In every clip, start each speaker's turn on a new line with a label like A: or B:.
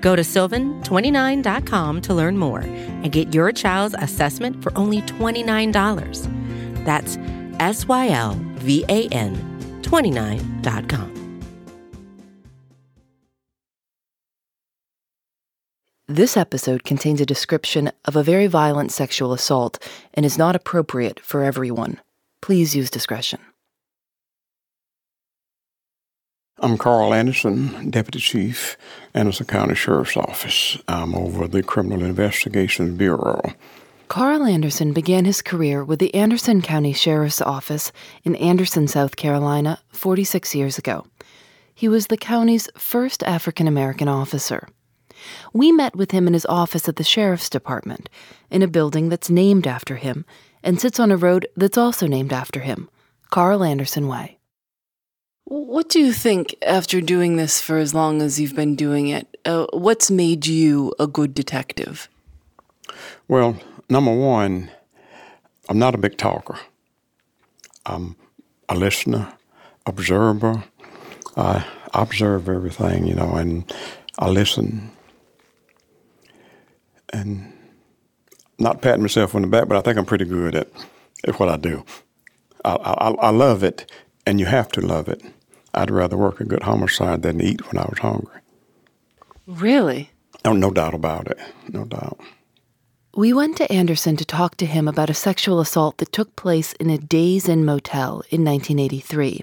A: Go to sylvan29.com to learn more and get your child's assessment for only $29. That's S Y L V A N 29.com.
B: This episode contains a description of a very violent sexual assault and is not appropriate for everyone. Please use discretion.
C: I'm Carl Anderson, Deputy Chief, Anderson County Sheriff's Office. I'm over the Criminal Investigations Bureau.
B: Carl Anderson began his career with the Anderson County Sheriff's Office in Anderson, South Carolina, 46 years ago. He was the county's first African American officer. We met with him in his office at the Sheriff's Department, in a building that's named after him and sits on a road that's also named after him, Carl Anderson Way.
D: What do you think after doing this for as long as you've been doing it? Uh, what's made you a good detective?
C: Well, number one, I'm not a big talker. I'm a listener, observer. I observe everything, you know, and I listen and not patting myself on the back, but I think I'm pretty good at, at what I do. I, I, I love it, and you have to love it. I'd rather work a good homicide than eat when I was hungry.
D: Really?
C: Oh, no doubt about it. No doubt.
B: We went to Anderson to talk to him about a sexual assault that took place in a Days Inn motel in 1983.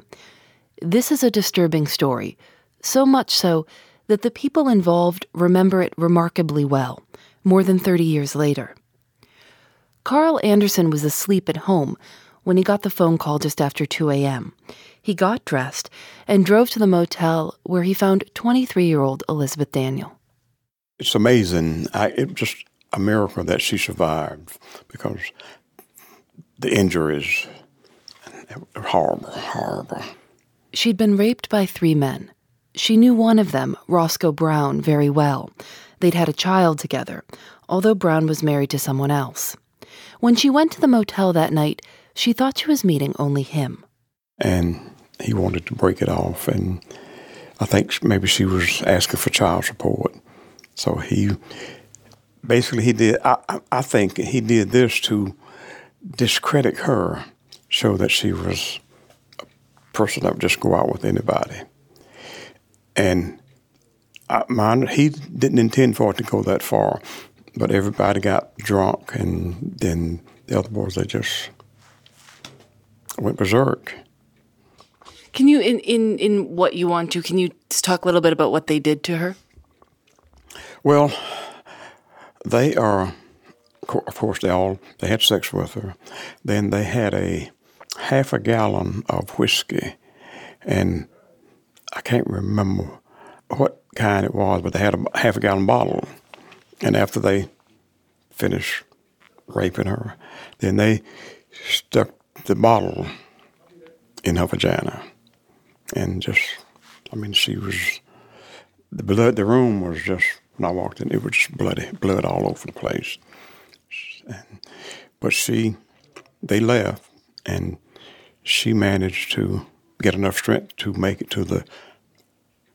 B: This is a disturbing story, so much so that the people involved remember it remarkably well more than 30 years later. Carl Anderson was asleep at home when he got the phone call just after 2 a.m. He got dressed and drove to the motel where he found 23 year old Elizabeth Daniel.
C: It's amazing. I, it's just a miracle that she survived because the injuries were horrible, horrible.
B: She'd been raped by three men. She knew one of them, Roscoe Brown, very well. They'd had a child together, although Brown was married to someone else. When she went to the motel that night, she thought she was meeting only him.
C: And he wanted to break it off, and I think maybe she was asking for child support. So he basically he did. I, I think he did this to discredit her, show that she was a person that would just go out with anybody. And I, mine, he didn't intend for it to go that far, but everybody got drunk, and then the other boys they just went berserk.
D: Can you, in, in, in what you want to, can you talk a little bit about what they did to her?
C: Well, they are, of course, they all they had sex with her. Then they had a half a gallon of whiskey, and I can't remember what kind it was, but they had a half a gallon bottle. And after they finished raping her, then they stuck the bottle in her vagina. And just, I mean, she was, the blood, the room was just, when I walked in, it was just bloody, blood all over the place. And, but she, they left, and she managed to get enough strength to make it to the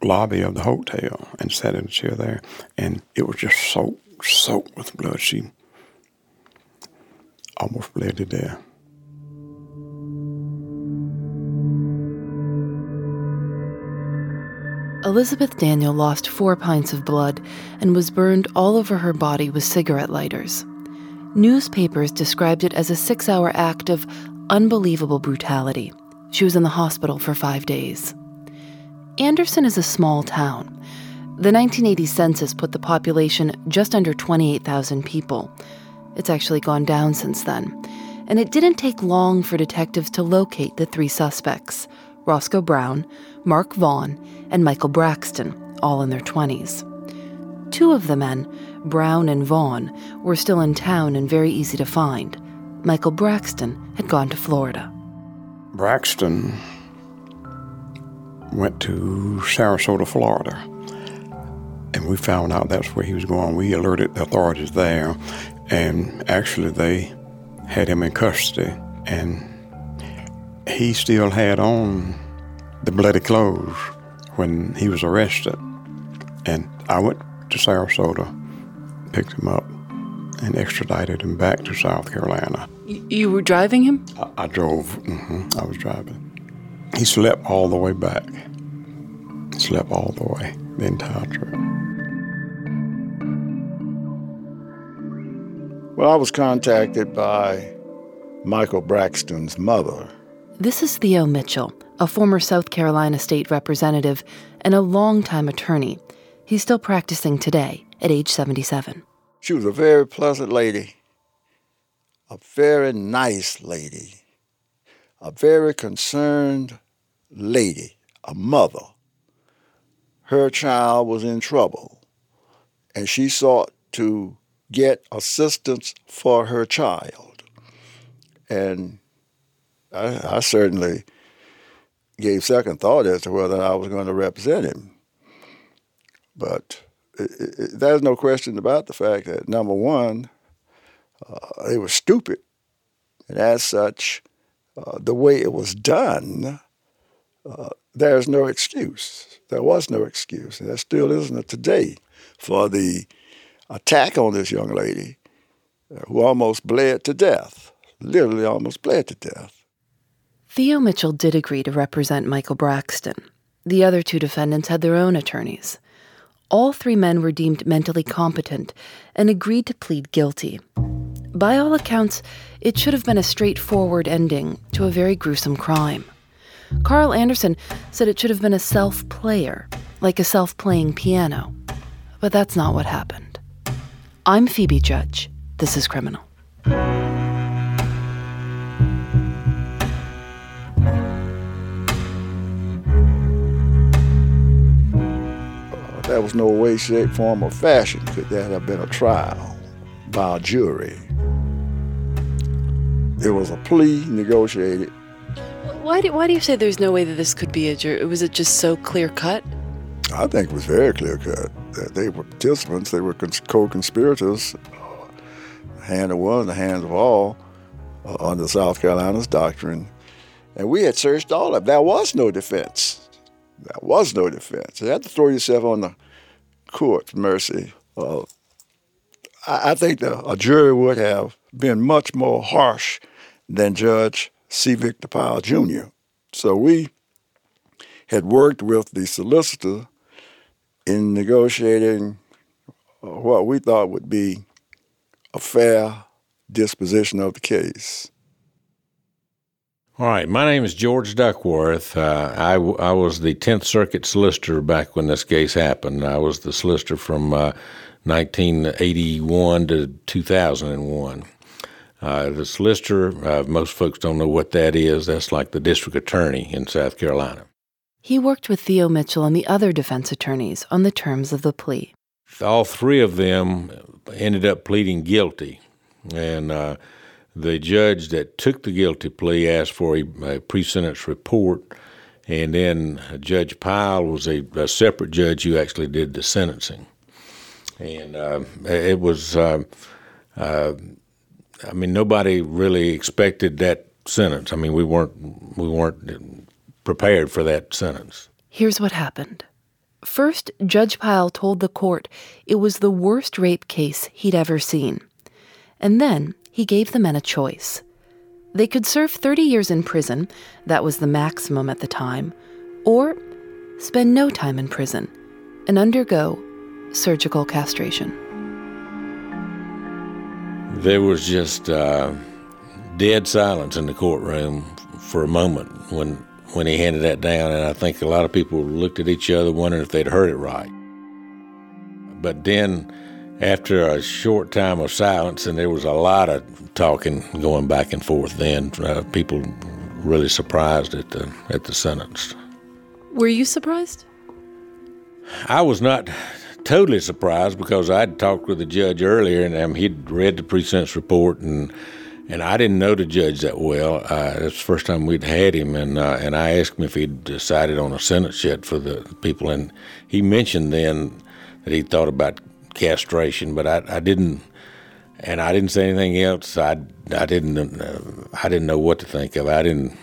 C: lobby of the hotel and sat in a chair there, and it was just soaked, soaked with blood. She almost bled to death.
B: Elizabeth Daniel lost four pints of blood and was burned all over her body with cigarette lighters. Newspapers described it as a six hour act of unbelievable brutality. She was in the hospital for five days. Anderson is a small town. The 1980 census put the population just under 28,000 people. It's actually gone down since then. And it didn't take long for detectives to locate the three suspects Roscoe Brown, Mark Vaughn, and Michael Braxton, all in their 20s. Two of the men, Brown and Vaughn, were still in town and very easy to find. Michael Braxton had gone to Florida.
C: Braxton went to Sarasota, Florida. And we found out that's where he was going. We alerted the authorities there, and actually, they had him in custody. And he still had on the bloody clothes when he was arrested. And I went to Sarasota, picked him up, and extradited him back to South Carolina.
D: You were driving him?
C: I, I drove. Mm-hmm, I was driving. He slept all the way back. Slept all the way, the entire trip.
E: Well, I was contacted by Michael Braxton's mother.
B: This is Theo Mitchell, a former South Carolina state representative and a longtime attorney. He's still practicing today at age 77.
E: She was a very pleasant lady, a very nice lady, a very concerned lady, a mother. Her child was in trouble, and she sought to get assistance for her child. And I, I certainly gave second thought as to whether I was going to represent him. But it, it, there's no question about the fact that, number one, uh, they were stupid. And as such, uh, the way it was done, uh, there's no excuse. There was no excuse. And there still isn't today for the attack on this young lady uh, who almost bled to death, literally almost bled to death.
B: Theo Mitchell did agree to represent Michael Braxton. The other two defendants had their own attorneys. All three men were deemed mentally competent and agreed to plead guilty. By all accounts, it should have been a straightforward ending to a very gruesome crime. Carl Anderson said it should have been a self player, like a self playing piano. But that's not what happened. I'm Phoebe Judge. This is Criminal.
E: Was no way, shape, form, or fashion could that have been a trial by a jury. It was a plea negotiated.
D: Why do, why do you say there's no way that this could be a jury? Was it just so clear cut?
E: I think it was very clear cut that they were participants, they were co conspirators, hand of one, the hands of all, uh, under South Carolina's doctrine. And we had searched all of it. There was no defense. There was no defense. You had to throw yourself on the court's mercy. Uh, I, I, think the, a jury would have been much more harsh than Judge C. Victor Pyle Jr. So we had worked with the solicitor in negotiating uh, what we thought would be a fair disposition of the case.
F: All right, my name is George Duckworth. Uh, I, I was the 10th Circuit solicitor back when this case happened. I was the solicitor from uh, 1981 to 2001. Uh, the solicitor, uh, most folks don't know what that is. That's like the district attorney in South Carolina.
B: He worked with Theo Mitchell and the other defense attorneys on the terms of the plea.
F: All three of them ended up pleading guilty. And uh, the judge that took the guilty plea asked for a, a pre sentence report. And then Judge Pyle was a, a, separate judge who actually did the sentencing. And uh, it was, uh, uh I mean, nobody really expected that sentence. I mean, we weren't, we weren't prepared for that sentence.
B: Here's what happened. First, Judge Pyle told the court it was the worst rape case he'd ever seen. And then he gave the men a choice. They could serve 30 years in prison, that was the maximum at the time, or spend no time in prison, and undergo surgical castration.
F: There was just uh, dead silence in the courtroom for a moment when when he handed that down, and I think a lot of people looked at each other wondering if they'd heard it right. But then, after a short time of silence, and there was a lot of talking going back and forth, then uh, people really surprised at the at the sentence.
D: Were you surprised?
F: I was not totally surprised because I'd talked with the judge earlier, and um, he'd read the pre-sentence report, and and I didn't know the judge that well. Uh, it's the first time we'd had him, and uh, and I asked him if he'd decided on a sentence yet for the people, and he mentioned then that he thought about castration, but I, I didn't, and I didn't say anything else. I I didn't uh, I didn't know what to think of. I didn't.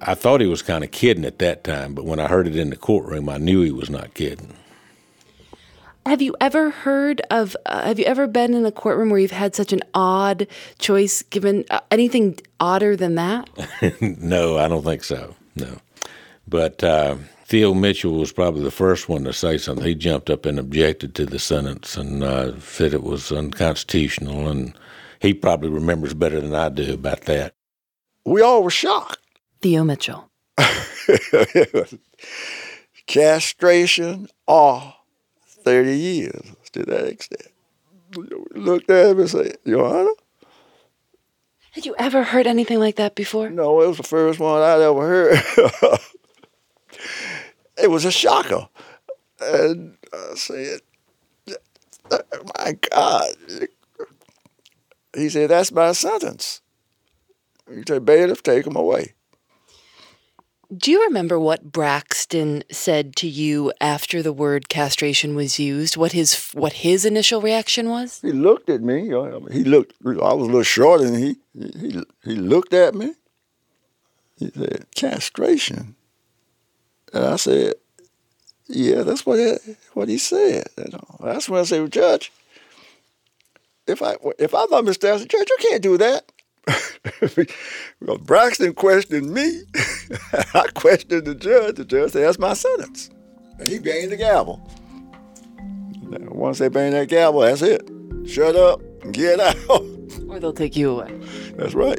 F: I thought he was kind of kidding at that time, but when I heard it in the courtroom, I knew he was not kidding.
D: Have you ever heard of, uh, have you ever been in a courtroom where you've had such an odd choice given uh, anything odder than that?
F: no, I don't think so. No. But uh, Theo Mitchell was probably the first one to say something. He jumped up and objected to the sentence and uh, said it was unconstitutional. And he probably remembers better than I do about that.
E: We all were shocked.
B: Theo Mitchell.
E: Castration or 30 years to that extent. Looked at him and said, Your Honor?
D: Had you ever heard anything like that before?
E: No, it was the first one I'd ever heard. it was a shocker. And I said, My God. He said, That's my sentence. He said, Bailiff, take him away.
D: Do you remember what Braxton said to you after the word castration was used? What his what his initial reaction was?
E: He looked at me. He looked. I was a little shorter than he. He he looked at me. He said, "Castration," and I said, "Yeah, that's what he, what he said." that's when I said, well, "Judge, if I if I'm not mistaken, Judge, you can't do that." well, Braxton questioned me. I questioned the judge. The judge said, That's my sentence. And he banged the gavel. Now, once they bang that gavel, that's it. Shut up and get out.
D: Or they'll take you away.
E: That's right.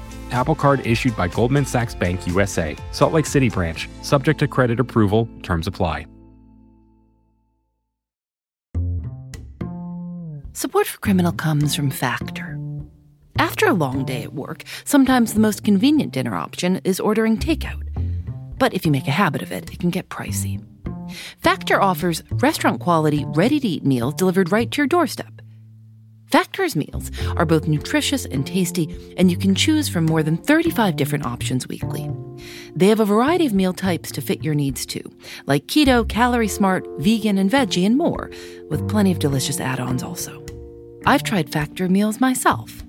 G: Apple Card issued by Goldman Sachs Bank USA, Salt Lake City branch, subject to credit approval, terms apply.
B: Support for Criminal comes from Factor. After a long day at work, sometimes the most convenient dinner option is ordering takeout. But if you make a habit of it, it can get pricey. Factor offers restaurant quality, ready to eat meals delivered right to your doorstep. Factor's meals are both nutritious and tasty, and you can choose from more than 35 different options weekly. They have a variety of meal types to fit your needs too, like keto, calorie smart, vegan, and veggie, and more, with plenty of delicious add ons also. I've tried Factor meals myself.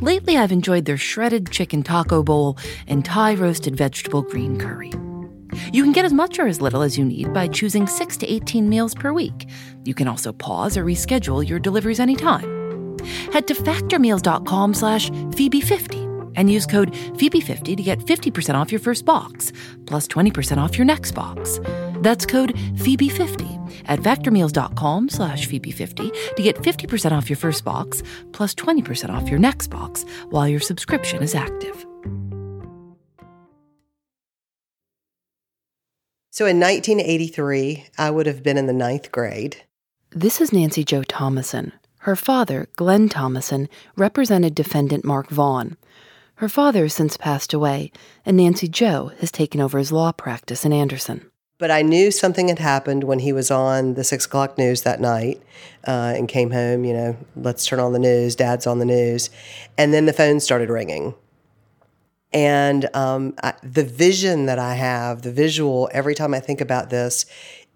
B: Lately, I've enjoyed their shredded chicken taco bowl and Thai roasted vegetable green curry. You can get as much or as little as you need by choosing 6 to 18 meals per week. You can also pause or reschedule your deliveries anytime. Head to factormeals.com slash Phoebe50 and use code Phoebe50 to get 50% off your first box, plus 20% off your next box. That's code Phoebe50 at factormeals.com slash Phoebe50 to get 50% off your first box, plus 20% off your next box while your subscription is active.
H: So in 1983, I would have been in the ninth grade.
B: This is Nancy Jo Thomason. Her father, Glenn Thomason, represented defendant Mark Vaughn. Her father has since passed away, and Nancy Jo has taken over his law practice in Anderson.
H: But I knew something had happened when he was on the six o'clock news that night uh, and came home. You know, let's turn on the news. Dad's on the news, and then the phone started ringing. And um, I, the vision that I have, the visual, every time I think about this,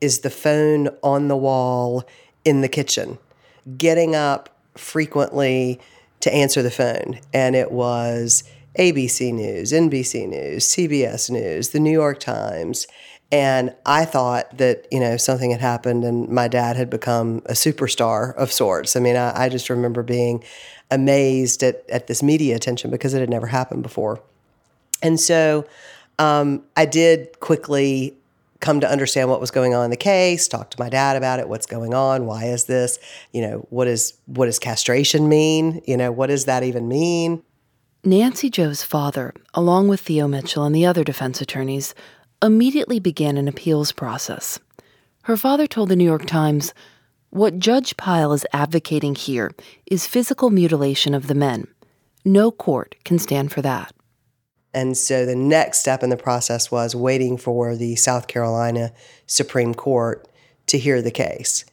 H: is the phone on the wall in the kitchen, getting up frequently to answer the phone. And it was ABC News, NBC News, CBS News, the New York Times. And I thought that, you know, something had happened and my dad had become a superstar of sorts. I mean, I, I just remember being amazed at, at this media attention because it had never happened before. And so um, I did quickly come to understand what was going on in the case, talk to my dad about it, what's going on, why is this, you know, what is what does castration mean? You know, what does that even mean?
B: Nancy Jo's father, along with Theo Mitchell and the other defense attorneys, immediately began an appeals process. Her father told the New York Times, What Judge Pyle is advocating here is physical mutilation of the men. No court can stand for that.
H: And so the next step in the process was waiting for the South Carolina Supreme Court to hear the case.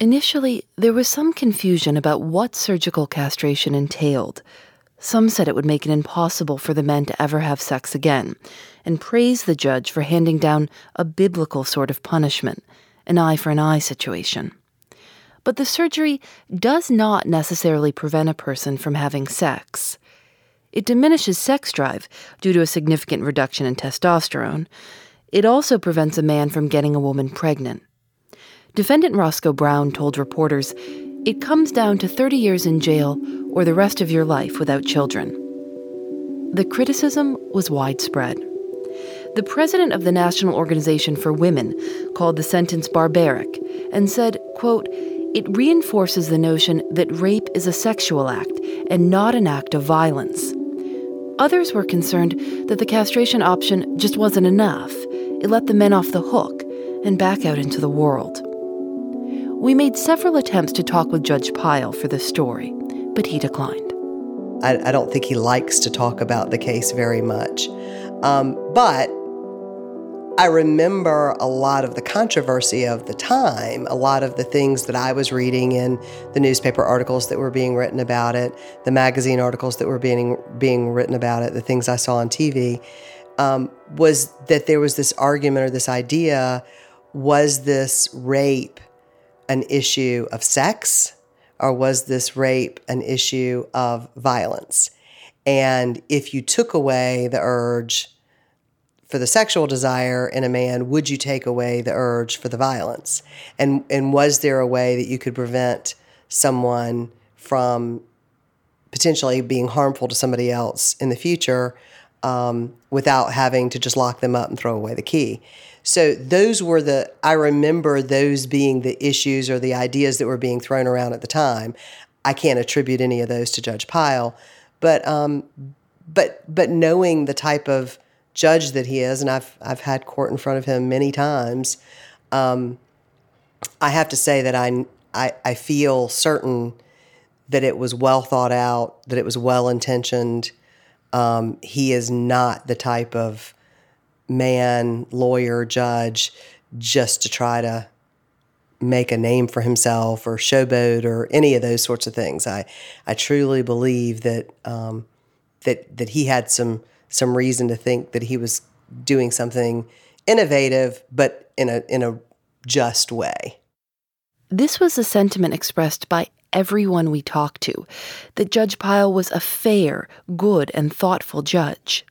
B: Initially, there was some confusion about what surgical castration entailed. Some said it would make it impossible for the men to ever have sex again, and praised the judge for handing down a biblical sort of punishment, an eye for an eye situation. But the surgery does not necessarily prevent a person from having sex. It diminishes sex drive due to a significant reduction in testosterone. It also prevents a man from getting a woman pregnant. Defendant Roscoe Brown told reporters it comes down to 30 years in jail or the rest of your life without children. The criticism was widespread. The president of the National Organization for Women called the sentence barbaric and said, quote, it reinforces the notion that rape is a sexual act and not an act of violence. Others were concerned that the castration option just wasn't enough. It let the men off the hook and back out into the world. We made several attempts to talk with Judge Pyle for this story, but he declined.
H: I, I don't think he likes to talk about the case very much. Um, but I remember a lot of the controversy of the time, a lot of the things that I was reading in the newspaper articles that were being written about it, the magazine articles that were being being written about it, the things I saw on TV, um, was that there was this argument or this idea: was this rape an issue of sex, or was this rape an issue of violence? And if you took away the urge for the sexual desire in a man, would you take away the urge for the violence? And and was there a way that you could prevent someone from potentially being harmful to somebody else in the future um, without having to just lock them up and throw away the key? So those were the I remember those being the issues or the ideas that were being thrown around at the time. I can't attribute any of those to Judge Pyle, but um, but but knowing the type of judge that he is, and I've I've had court in front of him many times. Um, I have to say that I, I I feel certain that it was well thought out, that it was well intentioned. Um, he is not the type of man, lawyer, judge just to try to make a name for himself or showboat or any of those sorts of things. I I truly believe that um, that that he had some some reason to think that he was doing something innovative, but in a in a just way.
B: This was a sentiment expressed by everyone we talked to that Judge Pyle was a fair, good, and thoughtful judge.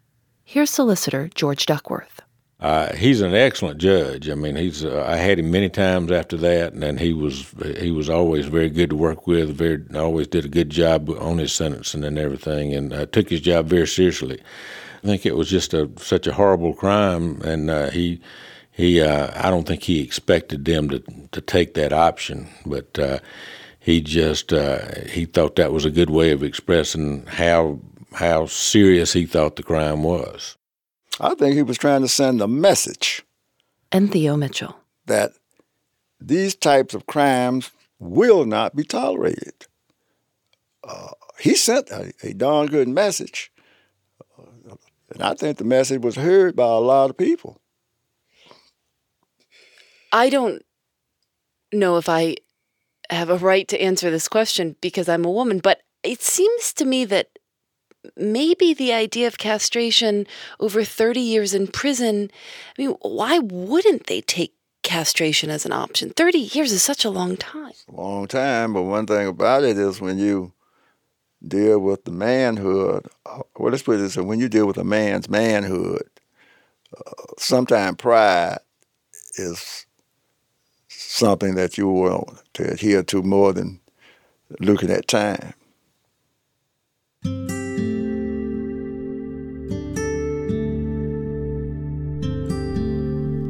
B: Here's solicitor George Duckworth.
F: Uh, he's an excellent judge. I mean, he's. Uh, I had him many times after that, and he was he was always very good to work with. Very always did a good job on his sentencing and everything, and uh, took his job very seriously. I think it was just a such a horrible crime, and uh, he he uh, I don't think he expected them to to take that option, but uh, he just uh, he thought that was a good way of expressing how how serious he thought the crime was.
E: I think he was trying to send a message.
B: And Theo Mitchell.
E: That these types of crimes will not be tolerated. Uh, he sent a, a darn good message. And I think the message was heard by a lot of people.
D: I don't know if I have a right to answer this question because I'm a woman, but it seems to me that maybe the idea of castration over 30 years in prison, I mean, why wouldn't they take castration as an option? 30 years is such a long time.
E: It's a long time, but one thing about it is when you deal with the manhood, uh, well, let's put it this way when you deal with a man's manhood, uh, sometimes pride is something that you want to adhere to more than looking at time.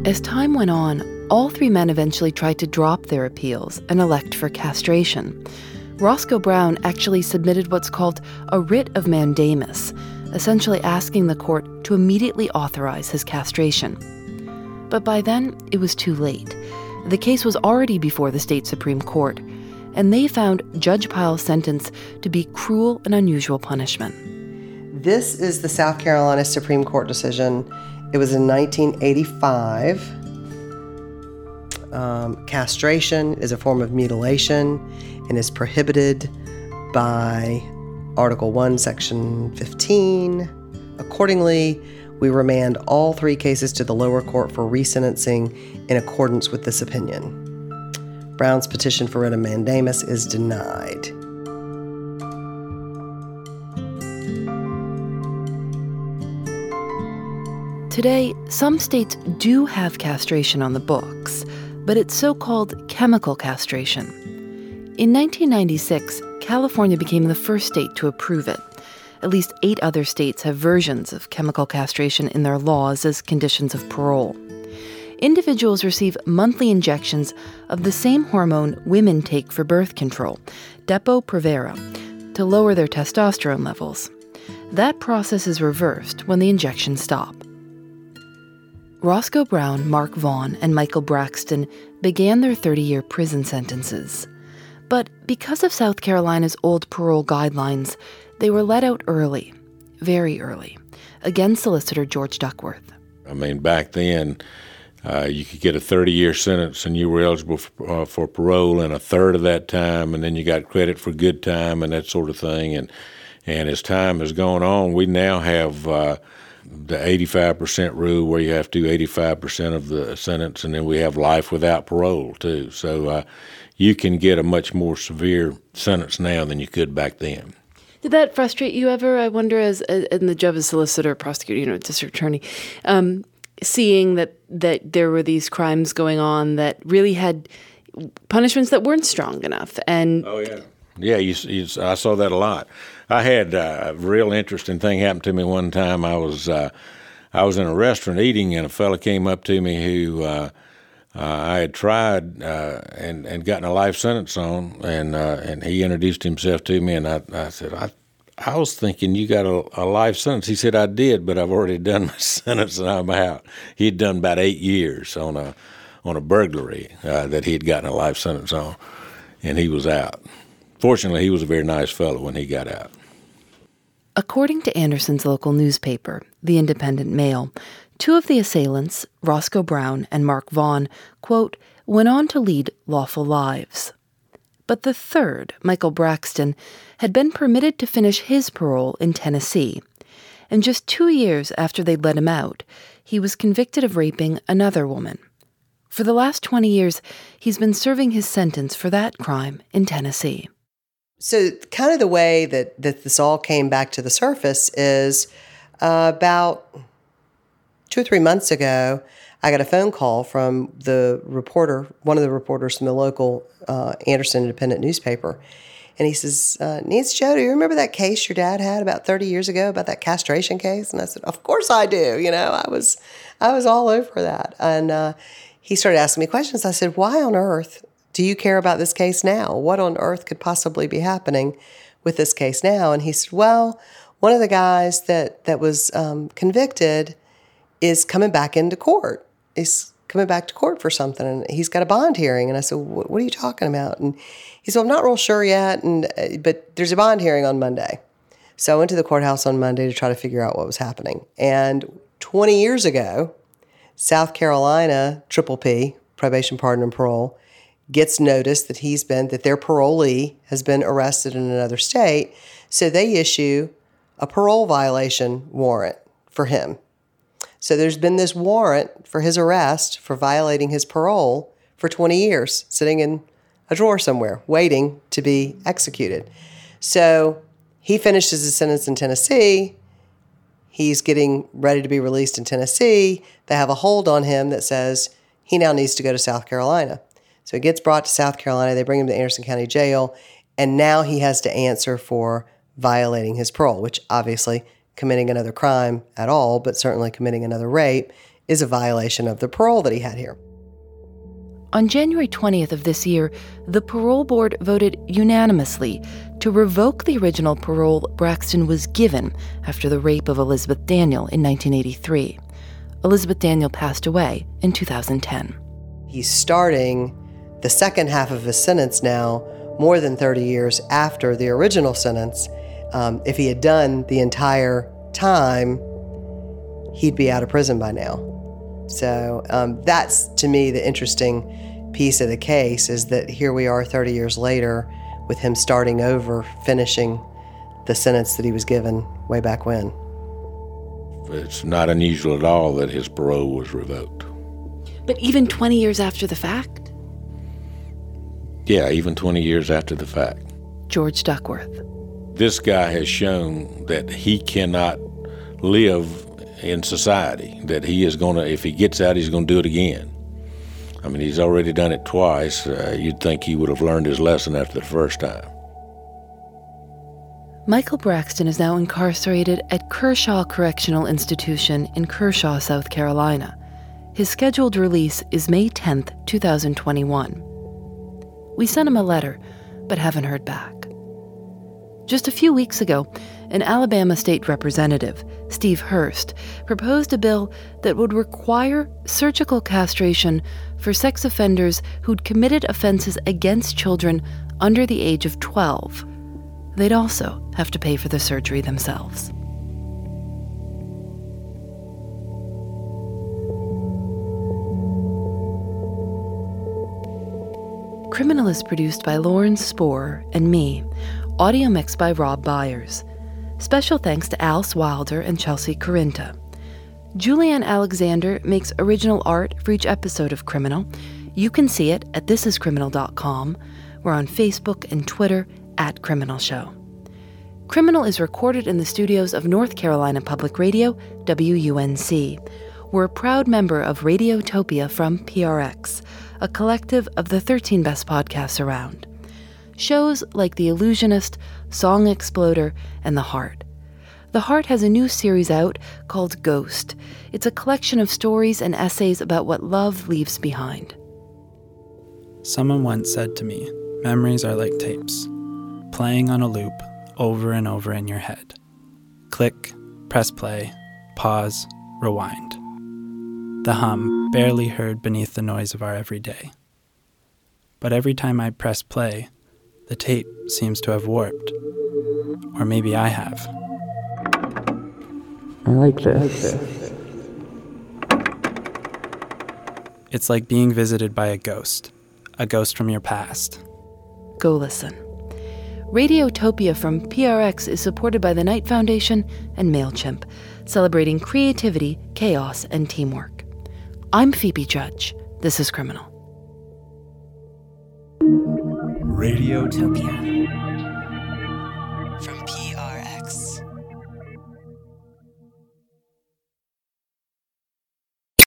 B: As time went on, all three men eventually tried to drop their appeals and elect for castration. Roscoe Brown actually submitted what's called a writ of mandamus, essentially asking the court to immediately authorize his castration. But by then, it was too late. The case was already before the state Supreme Court, and they found Judge Pyle's sentence to be cruel and unusual punishment.
H: This is the South Carolina Supreme Court decision it was in 1985. Um, castration is a form of mutilation and is prohibited by Article 1, Section 15. Accordingly, we remand all three cases to the lower court for resentencing in accordance with this opinion. Brown's petition for writ of mandamus is denied.
B: Today, some states do have castration on the books, but it's so called chemical castration. In 1996, California became the first state to approve it. At least eight other states have versions of chemical castration in their laws as conditions of parole. Individuals receive monthly injections of the same hormone women take for birth control, Depo-Provera, to lower their testosterone levels. That process is reversed when the injections stop. Roscoe Brown, Mark Vaughn, and Michael Braxton began their 30 year prison sentences. But because of South Carolina's old parole guidelines, they were let out early, very early. Again, solicitor George Duckworth.
F: I mean, back then, uh, you could get a 30 year sentence and you were eligible for, uh, for, parole in a third of that time, and then you got credit for good time and that sort of thing. And, and as time has gone on, we now have. Uh, the 85% rule where you have to do 85% of the sentence, and then we have life without parole, too. So uh, you can get a much more severe sentence now than you could back then.
D: Did that frustrate you ever? I wonder, as, in the job as solicitor, prosecutor, you know, district attorney, um, seeing that that there were these crimes going on that really had punishments that weren't strong enough, and
F: oh yeah, yeah, you, you, I saw that a lot. I had uh, a real interesting thing happen to me one time. I was uh, I was in a restaurant eating, and a fellow came up to me who uh, uh I had tried uh, and and gotten a life sentence on, and uh, and he introduced himself to me, and I, I said I. I was thinking you got a, a, life sentence. He said I did, but I've already done my sentence and I'm out. He'd done about eight years on a on a burglary that he had gotten a life sentence on, and he was out. Fortunately, he was a very nice fellow when he got out.
B: According to Anderson's local newspaper, the Independent Mail, two of the assailants, Roscoe Brown and Mark Vaughn, quote, went on to lead lawful lives. But the third, Michael Braxton, had been permitted to finish his parole in Tennessee. And just two years after they'd let him out, he was convicted of raping another woman. For the last 20 years, he's been serving his sentence for that crime in Tennessee.
H: So, kind of the way that, that this all came back to the surface is uh, about two or three months ago, I got a phone call from the reporter, one of the reporters from the local uh, Anderson Independent newspaper. And he says, uh, Nancy Jo, do you remember that case your dad had about 30 years ago about that castration case? And I said, Of course I do. You know, I was, I was all over that. And uh, he started asking me questions. I said, Why on earth do you care about this case now? What on earth could possibly be happening with this case now? And he said, Well, one of the guys that, that was um, convicted is coming back into court. He's coming back to court for something and he's got a bond hearing. And I said, What, what are you talking about? And he said, I'm not real sure yet, and, uh, but there's a bond hearing on Monday. So I went to the courthouse on Monday to try to figure out what was happening. And 20 years ago, South Carolina, Triple P, probation, pardon, and parole, gets notice that he's been, that their parolee has been arrested in another state. So they issue a parole violation warrant for him. So there's been this warrant for his arrest for violating his parole for 20 years, sitting in a drawer somewhere, waiting to be executed. So he finishes his sentence in Tennessee. He's getting ready to be released in Tennessee. They have a hold on him that says he now needs to go to South Carolina. So he gets brought to South Carolina. They bring him to Anderson County Jail, and now he has to answer for violating his parole, which obviously committing another crime at all, but certainly committing another rape, is a violation of the parole that he had here.
B: On January 20th of this year, the parole board voted unanimously to revoke the original parole Braxton was given after the rape of Elizabeth Daniel in 1983. Elizabeth Daniel passed away in 2010.
H: He's starting the second half of his sentence now, more than 30 years after the original sentence. Um, if he had done the entire time, he'd be out of prison by now. So um, that's to me the interesting piece of the case is that here we are 30 years later with him starting over, finishing the sentence that he was given way back when.
F: It's not unusual at all that his parole was revoked.
A: But even 20 years after the fact?
F: Yeah, even 20 years after the fact.
B: George Duckworth.
F: This guy has shown that he cannot live in society, that he is going to, if he gets out, he's going to do it again. I mean, he's already done it twice. Uh, you'd think he would have learned his lesson after the first time.
B: Michael Braxton is now incarcerated at Kershaw Correctional Institution in Kershaw, South Carolina. His scheduled release is May 10th, 2021. We sent him a letter, but haven't heard back. Just a few weeks ago, an Alabama state representative, Steve Hurst, proposed a bill that would require surgical castration for sex offenders who'd committed offenses against children under the age of 12. They'd also have to pay for the surgery themselves. Criminal is produced by Lauren Spohr and me, audio mixed by Rob Byers. Special thanks to Alice Wilder and Chelsea Corinta. Julienne Alexander makes original art for each episode of Criminal. You can see it at thisiscriminal.com. We're on Facebook and Twitter at Criminal Show. Criminal is recorded in the studios of North Carolina Public Radio, WUNC. We're a proud member of Radiotopia from PRX, a collective of the 13 best podcasts around. Shows like The Allusionist, Song Exploder, and The Heart. The Heart has a new series out called Ghost. It's a collection of stories and essays about what love leaves behind.
I: Someone once said to me, Memories are like tapes, playing on a loop over and over in your head. Click, press play, pause, rewind. The hum barely heard beneath the noise of our everyday. But every time I press play, the tape seems to have warped. Or maybe I have.
J: I like this.
I: It's like being visited by a ghost, a ghost from your past.
B: Go listen. Radiotopia from PRX is supported by the Knight Foundation and MailChimp, celebrating creativity, chaos, and teamwork. I'm Phoebe Judge. This is Criminal.
K: Radiotopia.